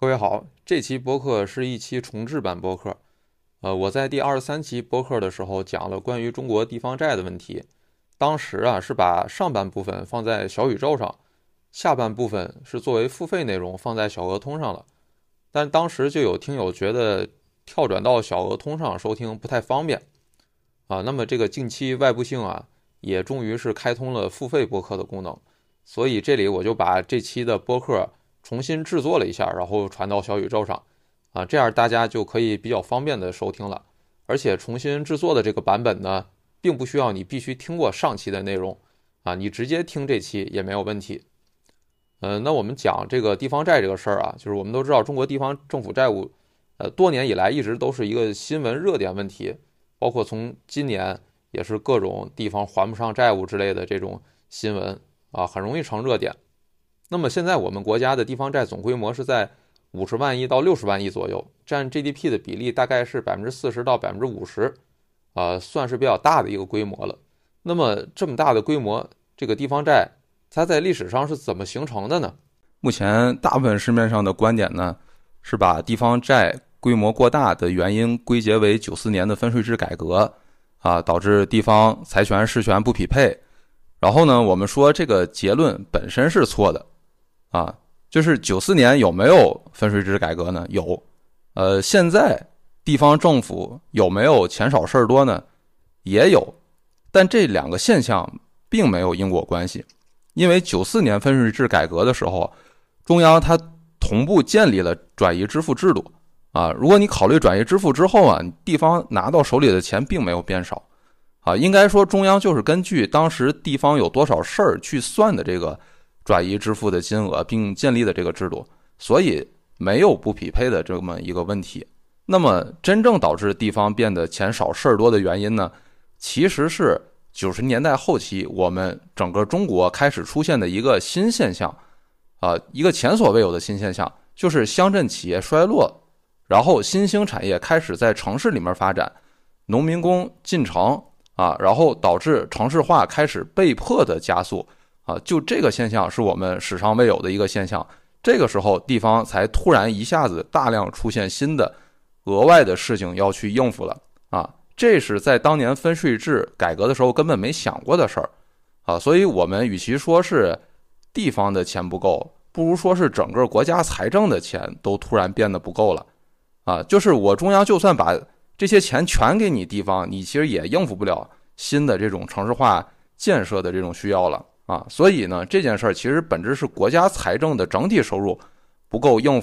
各位好，这期播客是一期重制版播客。呃，我在第二十三期播客的时候讲了关于中国地方债的问题，当时啊是把上半部分放在小宇宙上，下半部分是作为付费内容放在小额通上了。但当时就有听友觉得跳转到小额通上收听不太方便啊。那么这个近期外部性啊也终于是开通了付费播客的功能，所以这里我就把这期的播客。重新制作了一下，然后传到小宇宙上，啊，这样大家就可以比较方便的收听了。而且重新制作的这个版本呢，并不需要你必须听过上期的内容，啊，你直接听这期也没有问题。嗯，那我们讲这个地方债这个事儿啊，就是我们都知道中国地方政府债务，呃，多年以来一直都是一个新闻热点问题，包括从今年也是各种地方还不上债务之类的这种新闻啊，很容易成热点。那么现在我们国家的地方债总规模是在五十万亿到六十万亿左右，占 GDP 的比例大概是百分之四十到百分之五十，啊，算是比较大的一个规模了。那么这么大的规模，这个地方债它在历史上是怎么形成的呢？目前大部分市面上的观点呢，是把地方债规模过大的原因归结为九四年的分税制改革，啊，导致地方财权事权不匹配。然后呢，我们说这个结论本身是错的。啊，就是九四年有没有分税制改革呢？有，呃，现在地方政府有没有钱少事儿多呢？也有，但这两个现象并没有因果关系，因为九四年分税制改革的时候，中央它同步建立了转移支付制度啊。如果你考虑转移支付之后啊，地方拿到手里的钱并没有变少啊，应该说中央就是根据当时地方有多少事儿去算的这个。转移支付的金额，并建立的这个制度，所以没有不匹配的这么一个问题。那么，真正导致地方变得钱少事儿多的原因呢？其实是九十年代后期，我们整个中国开始出现的一个新现象，啊，一个前所未有的新现象，就是乡镇企业衰落，然后新兴产业开始在城市里面发展，农民工进城啊，然后导致城市化开始被迫的加速。啊，就这个现象是我们史上未有的一个现象。这个时候，地方才突然一下子大量出现新的、额外的事情要去应付了。啊，这是在当年分税制改革的时候根本没想过的事儿。啊，所以我们与其说是地方的钱不够，不如说是整个国家财政的钱都突然变得不够了。啊，就是我中央就算把这些钱全给你地方，你其实也应付不了新的这种城市化建设的这种需要了。啊，所以呢，这件事儿其实本质是国家财政的整体收入不够应付